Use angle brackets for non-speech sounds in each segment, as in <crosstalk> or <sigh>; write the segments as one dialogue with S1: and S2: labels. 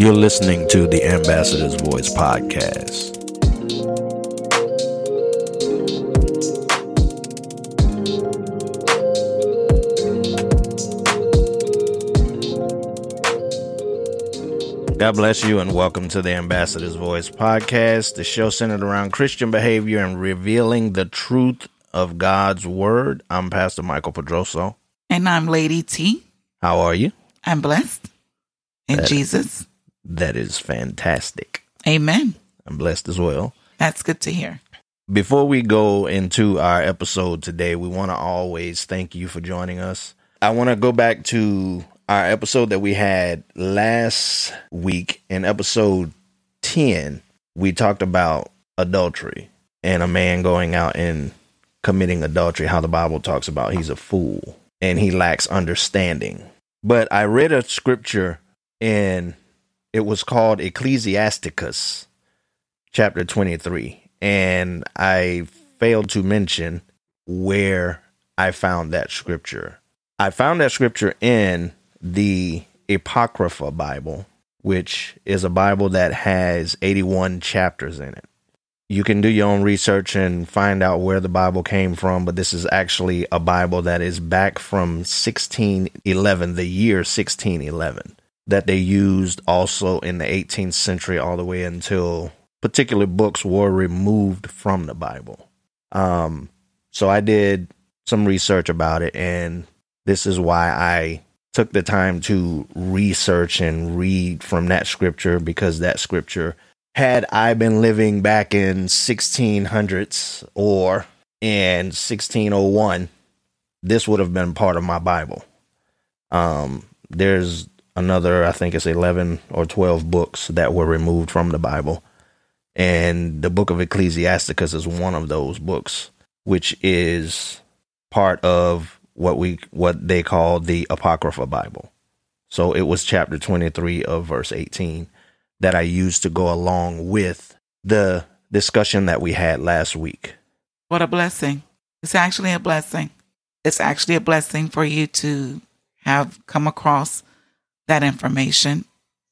S1: You're listening to the Ambassador's Voice podcast. God bless you and welcome to the Ambassador's Voice podcast, the show centered around Christian behavior and revealing the truth of God's word. I'm Pastor Michael Pedroso.
S2: And I'm Lady T.
S1: How are you?
S2: I'm blessed in
S1: That-
S2: Jesus.
S1: That is fantastic.
S2: Amen.
S1: I'm blessed as well.
S2: That's good to hear.
S1: Before we go into our episode today, we want to always thank you for joining us. I want to go back to our episode that we had last week in episode 10. We talked about adultery and a man going out and committing adultery, how the Bible talks about he's a fool and he lacks understanding. But I read a scripture in it was called Ecclesiasticus chapter 23 and I failed to mention where I found that scripture. I found that scripture in the Apocrypha Bible, which is a Bible that has 81 chapters in it. You can do your own research and find out where the Bible came from, but this is actually a Bible that is back from 1611, the year 1611, that they used also in the 18th century all the way until particular books were removed from the Bible. Um, so I did some research about it, and this is why I took the time to research and read from that scripture because that scripture had I been living back in 1600s or in 1601 this would have been part of my bible um there's another i think it's 11 or 12 books that were removed from the bible and the book of ecclesiasticus is one of those books which is part of what we what they call the apocrypha bible so it was chapter 23 of verse 18 that i used to go along with the discussion that we had last week
S2: What a blessing. It's actually a blessing. It's actually a blessing for you to have come across that information,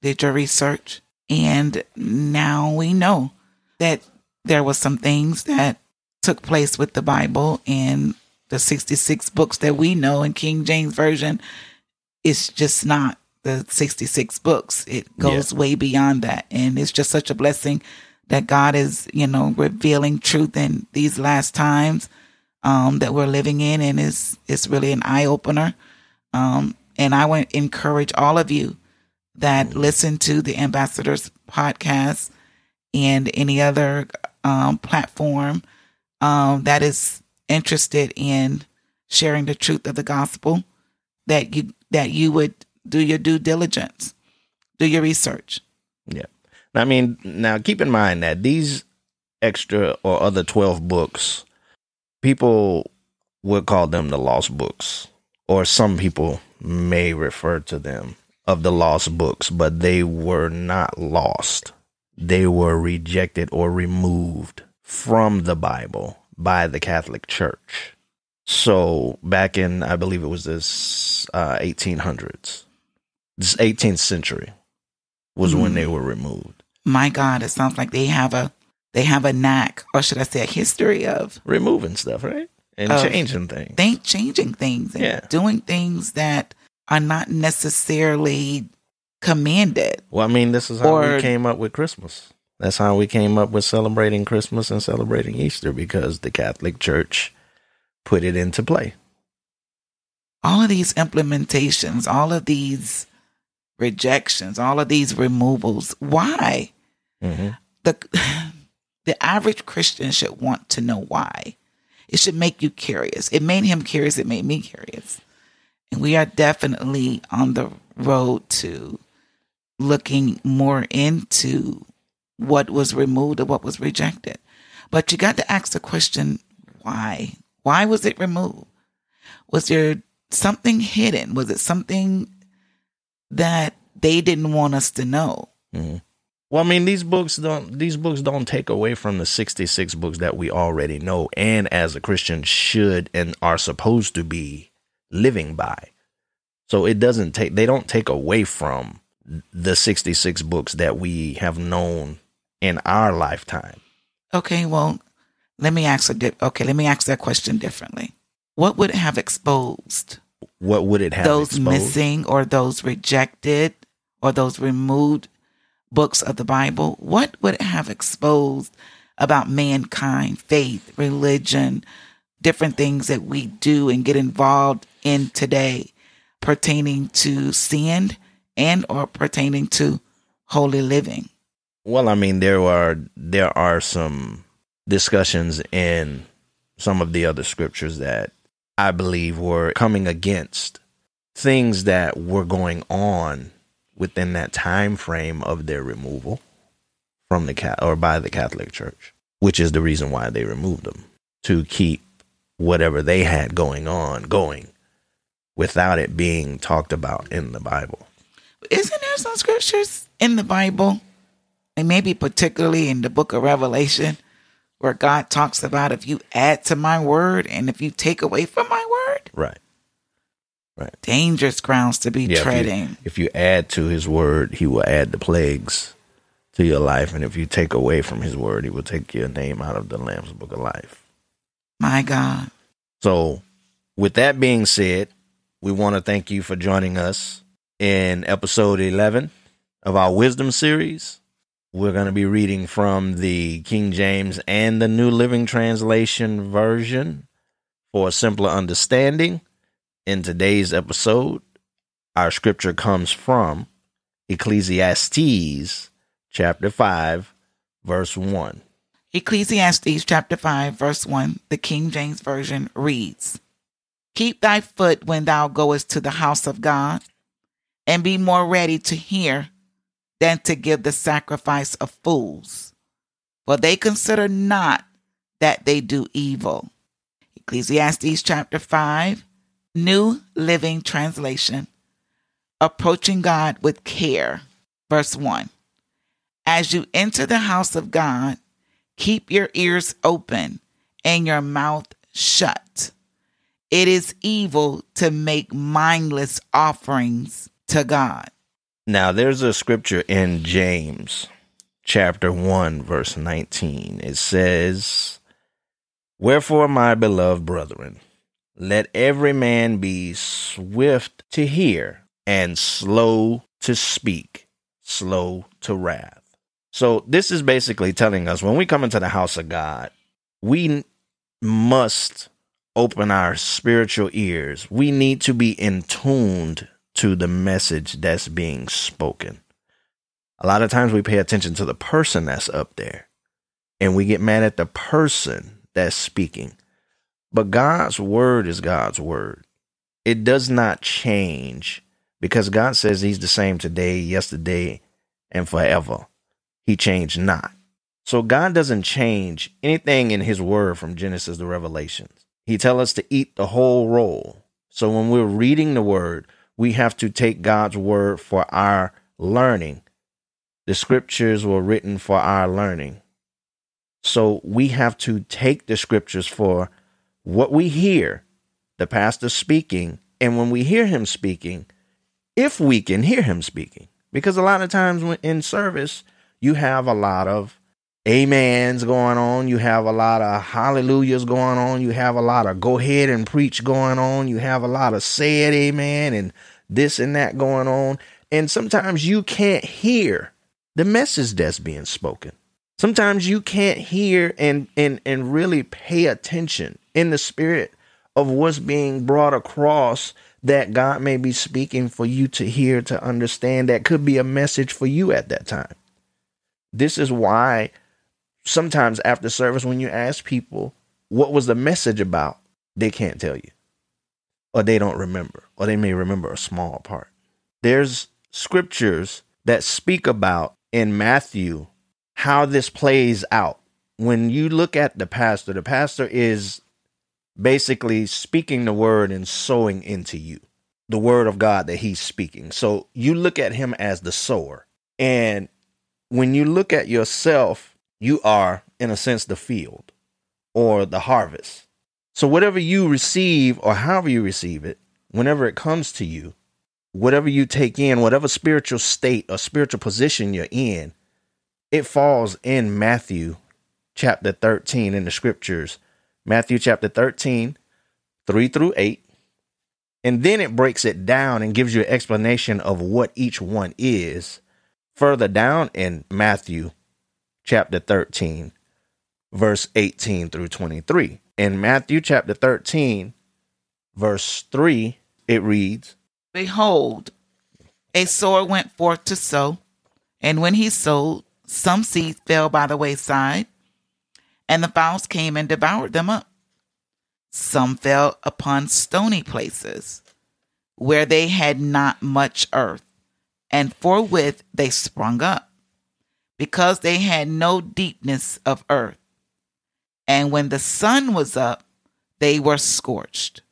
S2: did your research, and now we know that there was some things that took place with the Bible and the 66 books that we know in King James Version. It's just not the 66 books. It goes way beyond that. And it's just such a blessing that God is, you know, revealing truth in these last times um, that we're living in, and it's it's really an eye opener. Um, and I would encourage all of you that listen to the Ambassadors podcast and any other um, platform um, that is interested in sharing the truth of the gospel that you that you would do your due diligence, do your research.
S1: Yeah. I mean, now keep in mind that these extra or other 12 books, people would call them the lost books, or some people may refer to them of the lost books, but they were not lost. They were rejected or removed from the Bible by the Catholic Church. So back in, I believe it was this uh, 1800s, this 18th century was when they were removed.
S2: My God, it sounds like they have a they have a knack, or should I say, a history of
S1: removing stuff, right? And changing things.
S2: think changing things and
S1: Yeah.
S2: doing things that are not necessarily commanded.
S1: well, I mean, this is how
S2: Or-
S1: we came up with Christmas. That's how we came up with celebrating Christmas and celebrating Easter because the Catholic Church put it into play.
S2: All of these implementations, all of these rejections, all of these removals. Why?
S1: hmm
S2: the <laughs> the average Christian should want to know why. It should make you curious. It made him curious. It made me curious. And we are definitely on the road to looking more into what was removed or what was rejected. But you got to ask the question why? Why was it removed? Was there something hidden? Was it something that they didn't want us to know? Mm-hmm.
S1: Well, I mean, these books don't these books don't take away from the sixty six books that we already know, and as a Christian should and are supposed to be living by. So it doesn't take they don't take away from the 66 books that we have known in our lifetime.
S2: Okay, well, let me ask a di- okay, let me ask that question differently. What would have exposed
S1: What would it have
S2: those
S1: exposed?
S2: missing or those rejected or those removed books of the Bible? What would it have exposed about mankind, faith, religion, different things that we do and get involved in today pertaining to sin and or pertaining to holy living?
S1: Well, I mean, there are there are some discussions in some of the other scriptures that I believe were coming against things that were going on within that time frame of their removal from the cat or by the Catholic Church, which is the reason why they removed them to keep whatever they had going on going without it being talked about in the Bible.
S2: Isn't there some scriptures in the Bible, and maybe particularly in the book of Revelation, where God talks about if you add to my word and if you take away from my word,
S1: Right.
S2: Dangerous grounds to be
S1: Yeah, if you-
S2: treading.
S1: If you add to his word, he will add the plagues to your life. And if you take away from his word, he will take your name out of the Lamb's book of life.
S2: My God.
S1: So, with that being said, we want to thank you for joining us in episode 11 of our wisdom series. We're going to be reading from the King James and the New Living Translation version for a simpler understanding. In today's episode, our scripture comes from Ecclesiastes chapter 5, verse 1.
S2: Ecclesiastes chapter 5, verse 1, the King James Version reads Keep thy foot when thou goest to the house of God, and be more ready to hear than to give the sacrifice of fools, for they consider not that they do evil. Ecclesiastes chapter 5, New Living Translation, Approaching God with Care, verse 1. As you enter the house of God, keep your ears open and your mouth shut. It is evil to make mindless offerings to God.
S1: Now, there's a scripture in James chapter 1, verse 19. It says, Wherefore, my beloved brethren, let every man be swift to hear and slow to speak, slow to wrath. So, this is basically telling us when we come into the house of God, we must open our spiritual ears. We need to be in tuned to the message that's being spoken. A lot of times we pay attention to the person that's up there and we get mad at the person that's speaking. But God's word is God's word. It does not change because God says He's the same today, yesterday, and forever. He changed not. So God doesn't change anything in His word from Genesis to Revelations. He tells us to eat the whole roll. So when we're reading the word, we have to take God's word for our learning. The scriptures were written for our learning. So we have to take the scriptures for what we hear, the pastor speaking, and when we hear him speaking, if we can hear him speaking. Because a lot of times when in service, you have a lot of amens going on, you have a lot of hallelujahs going on, you have a lot of go ahead and preach going on, you have a lot of say it amen and this and that going on. And sometimes you can't hear the message that's being spoken. Sometimes you can't hear and and and really pay attention in the spirit of what's being brought across that God may be speaking for you to hear to understand that could be a message for you at that time. This is why sometimes after service when you ask people what was the message about, they can't tell you. Or they don't remember, or they may remember a small part. There's scriptures that speak about in Matthew how this plays out. When you look at the pastor, the pastor is basically speaking the word and sowing into you the word of God that he's speaking. So you look at him as the sower. And when you look at yourself, you are, in a sense, the field or the harvest. So whatever you receive or however you receive it, whenever it comes to you, whatever you take in, whatever spiritual state or spiritual position you're in, it falls in Matthew chapter 13 in the scriptures. Matthew chapter 13, 3 through 8. And then it breaks it down and gives you an explanation of what each one is. Further down in Matthew chapter 13, verse 18 through 23. In Matthew chapter 13, verse 3, it reads
S2: Behold, a sower went forth to sow, and when he sowed, some seed fell by the wayside, and the fowls came and devoured them up. Some fell upon stony places, where they had not much earth, and forthwith they sprung up, because they had no deepness of earth. And when the sun was up, they were scorched.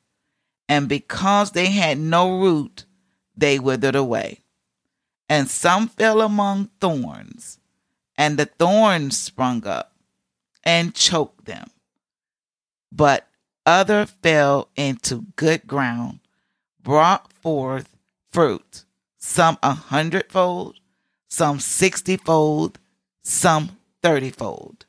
S2: And because they had no root, they withered away. And some fell among thorns, and the thorns sprung up and choked them. But other fell into good ground, brought forth fruit, some a hundredfold, some sixtyfold, some thirtyfold.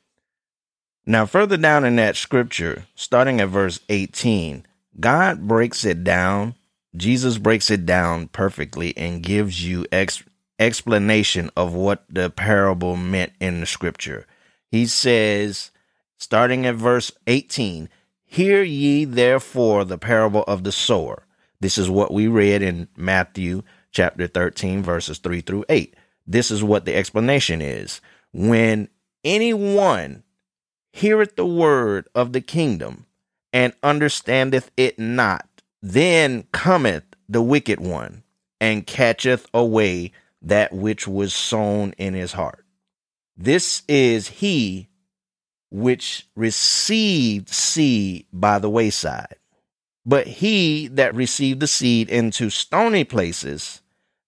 S1: Now, further down in that scripture, starting at verse 18, God breaks it down. Jesus breaks it down perfectly and gives you ex- explanation of what the parable meant in the scripture. He says, starting at verse 18, Hear ye therefore the parable of the sower. This is what we read in Matthew chapter 13, verses 3 through 8. This is what the explanation is. When anyone heareth the word of the kingdom and understandeth it not, then cometh the wicked one and catcheth away that which was sown in his heart. This is he which received seed by the wayside. But he that received the seed into stony places,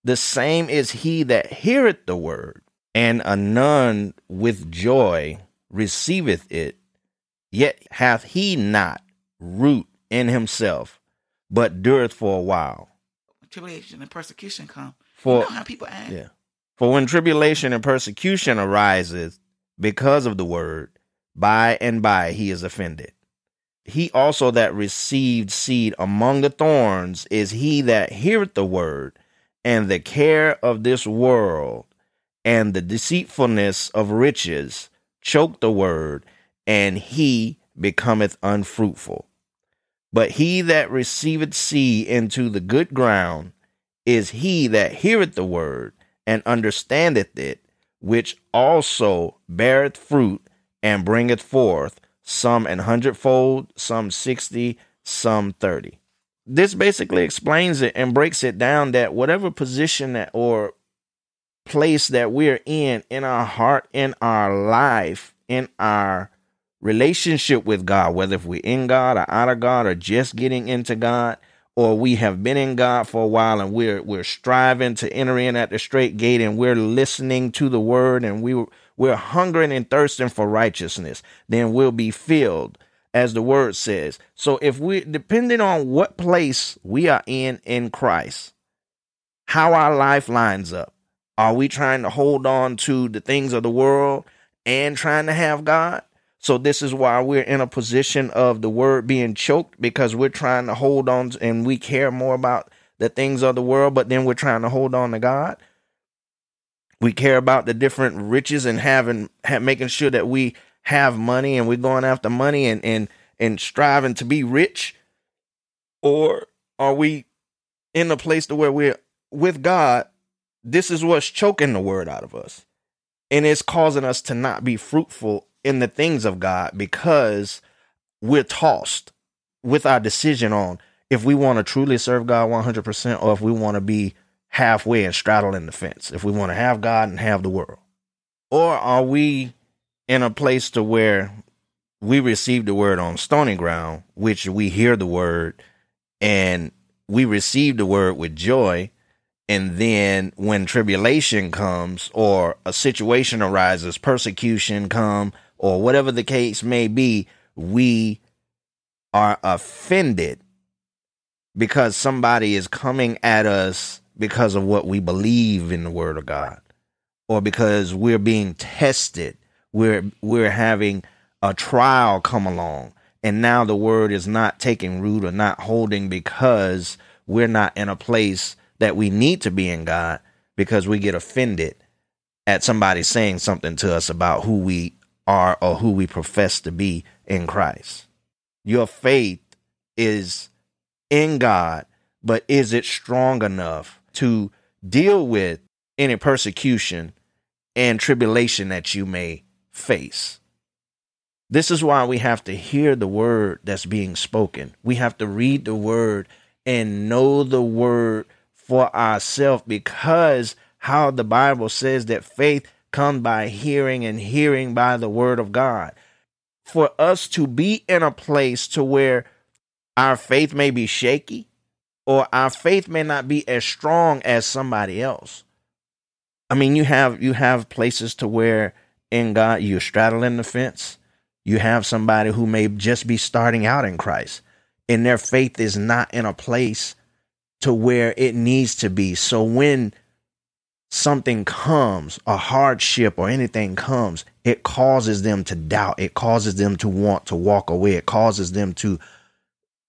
S1: the same is he that heareth the word, and anon with joy receiveth it, yet hath he not root in himself, but dureth for a while.
S2: Tribulation and persecution come.
S1: For
S2: you know how people act.
S1: yeah. For when tribulation and persecution arises because of the word, by and by he is offended. He also that received seed among the thorns is he that heareth the word, and the care of this world and the deceitfulness of riches choke the word, and he becometh unfruitful. But he that receiveth seed into the good ground is he that heareth the word and understandeth it, which also beareth fruit and bringeth forth some an hundredfold, some sixty, some thirty. This basically explains it and breaks it down that whatever position that or place that we're in in our heart, in our life, in our relationship with God, whether if we're in God or out of God or just getting into God, or we have been in God for a while and we're we're striving to enter in at the strait gate and we're listening to the word and we we're hungering and thirsting for righteousness, then we'll be filled as the word says. So if we depending on what place we are in in Christ, how our life lines up, are we trying to hold on to the things of the world and trying to have God? So this is why we're in a position of the word being choked because we're trying to hold on and we care more about the things of the world, but then we're trying to hold on to God. We care about the different riches and having making sure that we have money and we're going after money and and and striving to be rich, or are we in a place to where we're with God? This is what's choking the word out of us, and it's causing us to not be fruitful in the things of God because we're tossed with our decision on if we want to truly serve God 100% or if we want to be halfway and straddling the fence, if we want to have God and have the world. Or are we in a place to where we receive the word on stony ground, which we hear the word and we receive the word with joy. And then when tribulation comes or a situation arises, persecution come, or whatever the case may be, we are offended because somebody is coming at us because of what we believe in the word of God or because we're being tested. We're we're having a trial come along and now the word is not taking root or not holding because we're not in a place that we need to be in God because we get offended at somebody saying something to us about who we are or who we profess to be in Christ. Your faith is in God, but is it strong enough to deal with any persecution and tribulation that you may face? This is why we have to hear the word that's being spoken. We have to read the word and know the word for ourselves because how the Bible says that faith comes by hearing and hearing by the word of God. For us to be in a place to where our faith may be shaky or our faith may not be as strong as somebody else. I mean, you have you have places to where in God you're straddling the fence you have somebody who may just be starting out in Christ and their faith is not in a place to where it needs to be. So when something comes, a hardship or anything comes, it causes them to doubt. It causes them to want to walk away. It causes them to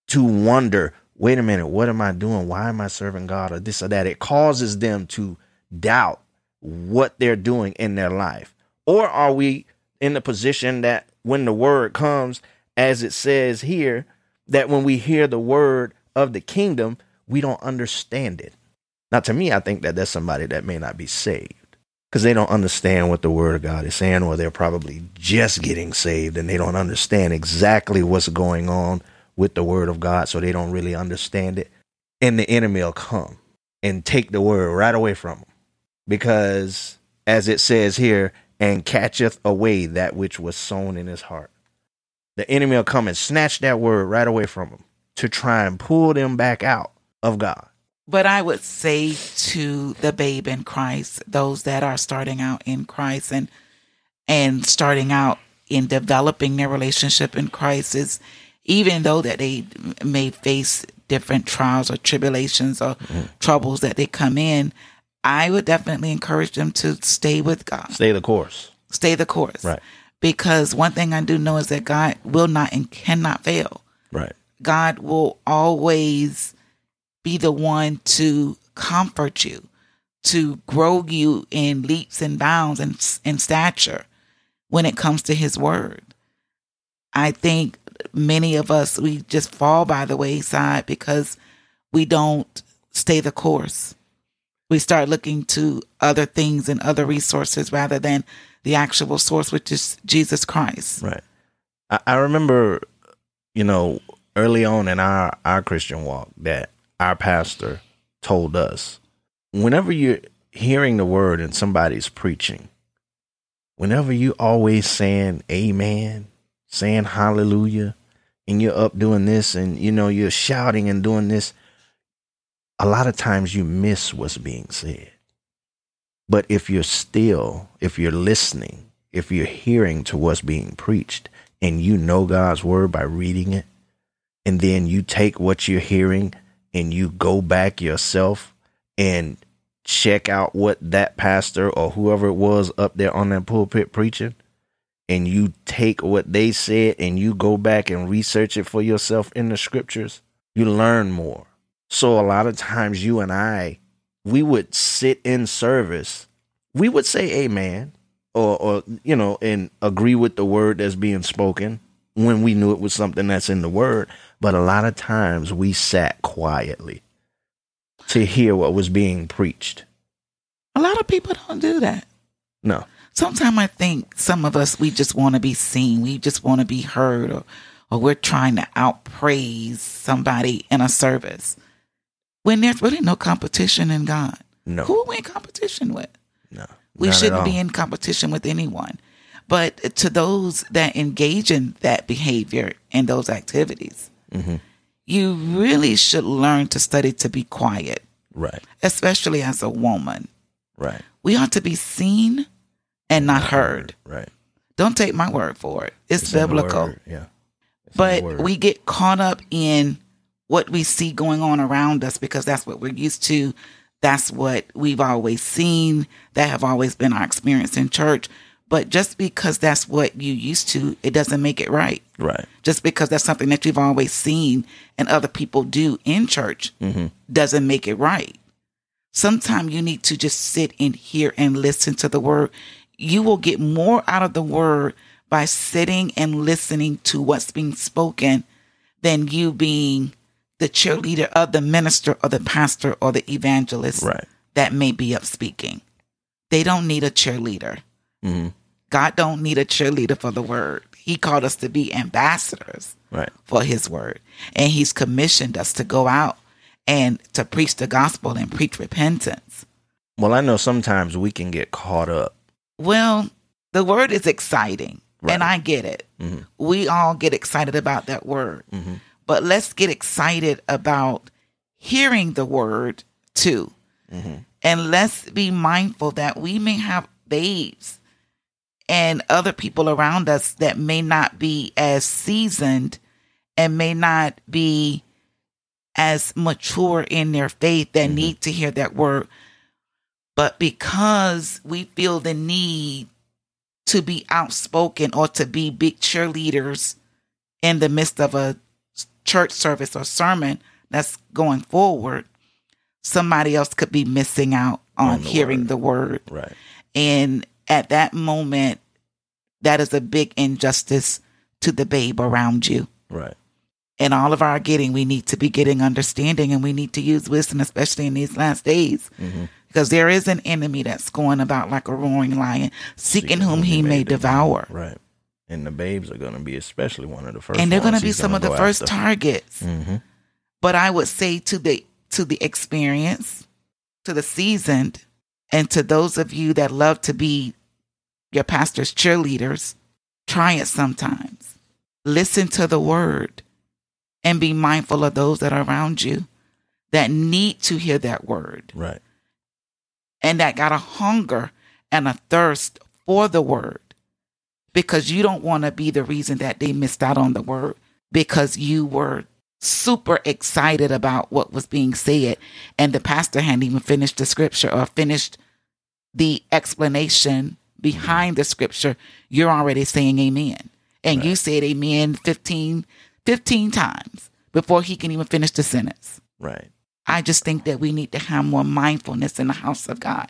S1: to wonder, wait a minute, what am I doing? Why am I serving God or this or that? It causes them to doubt what they're doing in their life. Or are we in the position that when the word comes, as it says here, that when we hear the word of the kingdom, we don't understand it. Now, to me, I think that that's somebody that may not be saved because they don't understand what the word of God is saying, or they're probably just getting saved and they don't understand exactly what's going on with the word of God, so they don't really understand it. And the enemy will come and take the word right away from them because, as it says here, and catcheth away that which was sown in his heart. The enemy will come and snatch that word right away from him to try and pull them back out of God.
S2: But I would say to the babe in Christ, those that are starting out in Christ and and starting out in developing their relationship in Christ is even though that they may face different trials or tribulations or mm-hmm. troubles that they come in, I would definitely encourage them to stay with God.
S1: Stay the course.
S2: Stay the course.
S1: Right.
S2: Because one thing I do know is that God will not and cannot fail.
S1: Right.
S2: God will always be the one to comfort you, to grow you in leaps and bounds and in stature when it comes to his word. I think many of us, we just fall by the wayside because we don't stay the course we start looking to other things and other resources rather than the actual source, which is Jesus Christ.
S1: Right. I, I remember, you know, early on in our, our Christian walk that our pastor told us whenever you're hearing the word and somebody's preaching, whenever you always saying amen, saying hallelujah, and you're up doing this and you know you're shouting and doing this, a lot of times you miss what's being said. But if you're still, if you're listening, if you're hearing to what's being preached and you know God's word by reading it, and then you take what you're hearing and you go back yourself and check out what that pastor or whoever it was up there on that pulpit preaching, and you take what they said and you go back and research it for yourself in the scriptures, you learn more. So a lot of times you and I, we would sit in service. We would say amen or, or, you know, and agree with the word that's being spoken when we knew it was something that's in the word. But a lot of times we sat quietly to hear what was being preached.
S2: A lot of people don't do that.
S1: No.
S2: Sometimes I think some of us, we just want to be seen. We just want to be heard or, or we're trying to outpraise somebody in a service when there's really no competition in God.
S1: No.
S2: Who are we in competition with?
S1: No.
S2: We shouldn't be in competition with anyone. But to those that engage in that behavior and those activities, mm-hmm. you really should learn to study to be quiet.
S1: Right.
S2: Especially as a woman.
S1: Right.
S2: We ought to be seen and not heard.
S1: Right.
S2: Don't take my word for it. It's, it's biblical.
S1: Yeah.
S2: It's but we get caught up in what we see going on around us because that's what we're used to That's what we've always seen. That have always been our experience in church. But just because that's what you used to, it doesn't make it right.
S1: Right.
S2: Just because that's something that you've always seen and other people do in church doesn't make it right. Sometimes you need to just sit and hear and listen to the word. You will get more out of the word by sitting and listening to what's being spoken than you being the cheerleader of the minister or the pastor or the evangelist
S1: Right.
S2: that may be up speaking. They don't need a cheerleader.
S1: hmm
S2: God don't need a cheerleader for the word. He called us to be ambassadors
S1: Right.
S2: for his word. And he's commissioned us to go out and to preach the gospel and preach repentance.
S1: Well, I know sometimes we can get caught up.
S2: Well, the word is exciting,
S1: Right.
S2: and I get it.
S1: Mhm.
S2: We all get excited about that word.
S1: Mhm.
S2: But let's get excited about hearing the word too.
S1: Mhm.
S2: And let's be mindful that we may have babes and other people around us that may not be as seasoned and may not be as mature in their faith that
S1: Mhm.
S2: need to hear that word. But because we feel the need to be outspoken or to be big cheerleaders in the midst of a church service or sermon that's going forward, somebody else could be missing out on,
S1: On the
S2: hearing
S1: word.
S2: the word.
S1: Right.
S2: And at that moment, that is a big injustice to the babe around you.
S1: Right.
S2: In all of our getting, we need to be getting understanding and we need to use wisdom, especially in these last days.
S1: Mhm.
S2: Because there is an enemy that's going about like a roaring lion, seeking, whom he may devour.
S1: Right. And the babes are going to be especially one of the first.
S2: And they're going to be some of the first
S1: after.
S2: targets.
S1: Mhm.
S2: But I would say to the to the experienced, to the seasoned, and to those of you that love to be your pastor's cheerleaders, try it sometimes. Listen to the word and be mindful of those that are around you that need to hear that word
S1: Right.
S2: and that got a hunger and a thirst for the word because you don't want to be the reason that they missed out on the word because you were super excited about what was being said and the pastor hadn't even finished the scripture or finished the explanation behind the scripture you're already saying amen and you said amen 15 15 times before he can even finish the sentence
S1: Right.
S2: I just think that we need to have more mindfulness in the house of God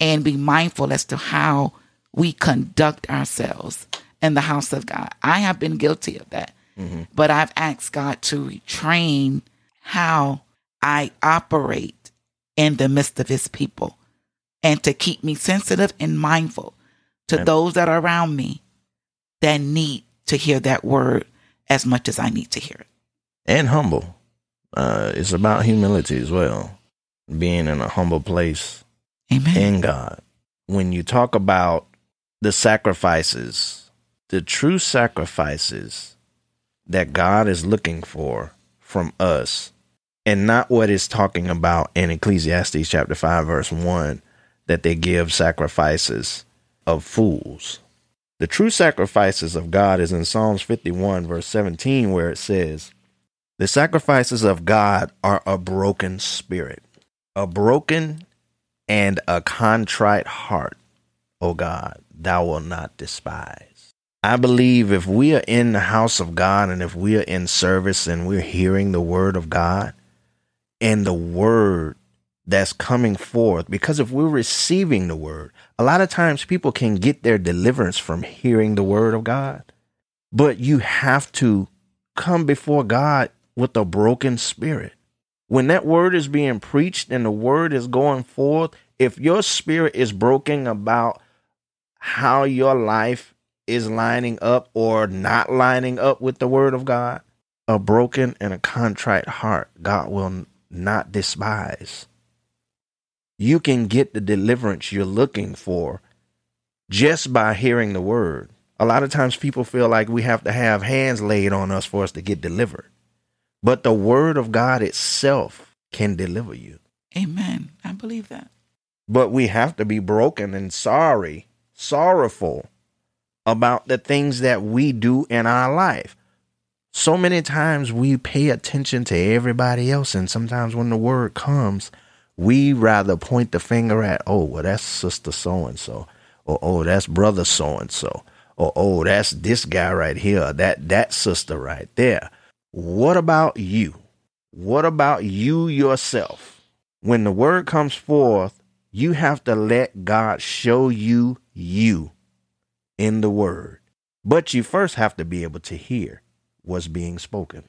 S2: and be mindful as to how we conduct ourselves in the house of God. I have been guilty of that,
S1: Mhm.
S2: but I've asked God to retrain how I operate in the midst of his people and to keep me sensitive and mindful to
S1: Amen.
S2: those that are around me that need to hear that word as much as I need to hear it.
S1: And humble. Uh, it's about humility as well. Being in a humble place
S2: Amen.
S1: in God. When you talk about the sacrifices, the true sacrifices that God is looking for from us, and not what it's talking about in Ecclesiastes chapter 5, verse 1, that they give sacrifices of fools. The true sacrifices of God is in Psalms 51, verse 17, where it says, The sacrifices of God are a broken spirit, a broken and a contrite heart, O God, thou wilt not despise. I believe if we are in the house of God and if we are in service and we're hearing the word of God and the word that's coming forth, because if we're receiving the word, a lot of times people can get their deliverance from hearing the word of God, but you have to come before God with a broken spirit when that word is being preached and the word is going forth, if your spirit is broken about how your life is lining up or not lining up with the word of God, a broken and a contrite heart, God will not despise. You can get the deliverance you're looking for just by hearing the word. A lot of times people feel like we have to have hands laid on us for us to get delivered. But the word of God itself can deliver you.
S2: Amen. I believe that.
S1: But we have to be broken and sorry, sorrowful about the things that we do in our life. So many times we pay attention to everybody else, and sometimes when the word comes, we rather point the finger at, oh, well, that's sister so and so, or oh, that's brother so and so, or oh, that's this guy right here, that that sister right there. What about you? What about you yourself? When the word comes forth, you have to let God show you you in the word. But you first have to be able to hear what's being spoken.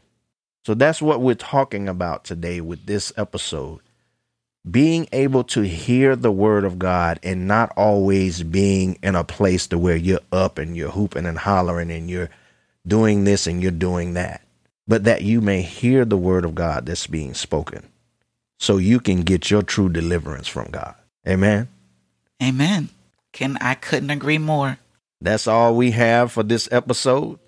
S1: So that's what we're talking about today with this episode. Being able to hear the word of God and not always being in a place to where you're up and you're hooping and hollering and you're doing this and you're doing that, but that you may hear the word of God that's being spoken so you can get your true deliverance from God. Amen.
S2: Amen. Can I couldn't agree more.
S1: That's all we have for this episode.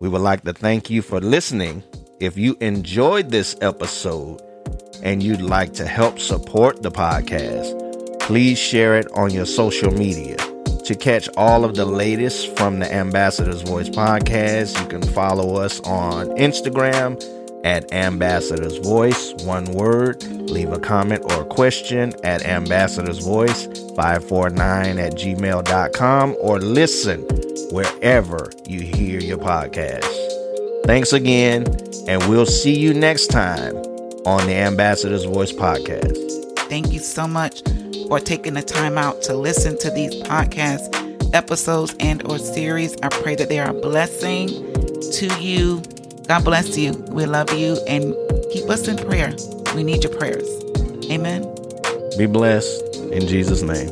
S1: We would like to thank you for listening. If you enjoyed this episode and you'd like to help support the podcast, please share it on your social media. To catch all of the latest from the Ambassador's Voice podcast, you can follow us on Instagram at Ambassador's Voice, one word. Leave a comment or question at Ambassador's Voice 549 at gmail.com or listen wherever you hear your podcast. Thanks again, and we'll see you next time on the Ambassador's Voice podcast.
S2: Thank you so much for taking the time out to listen to these podcast episodes and or series. I pray that they are a blessing to you God bless you. We love you and keep us in prayer. We need your prayers. Amen.
S1: Be blessed in Jesus' name.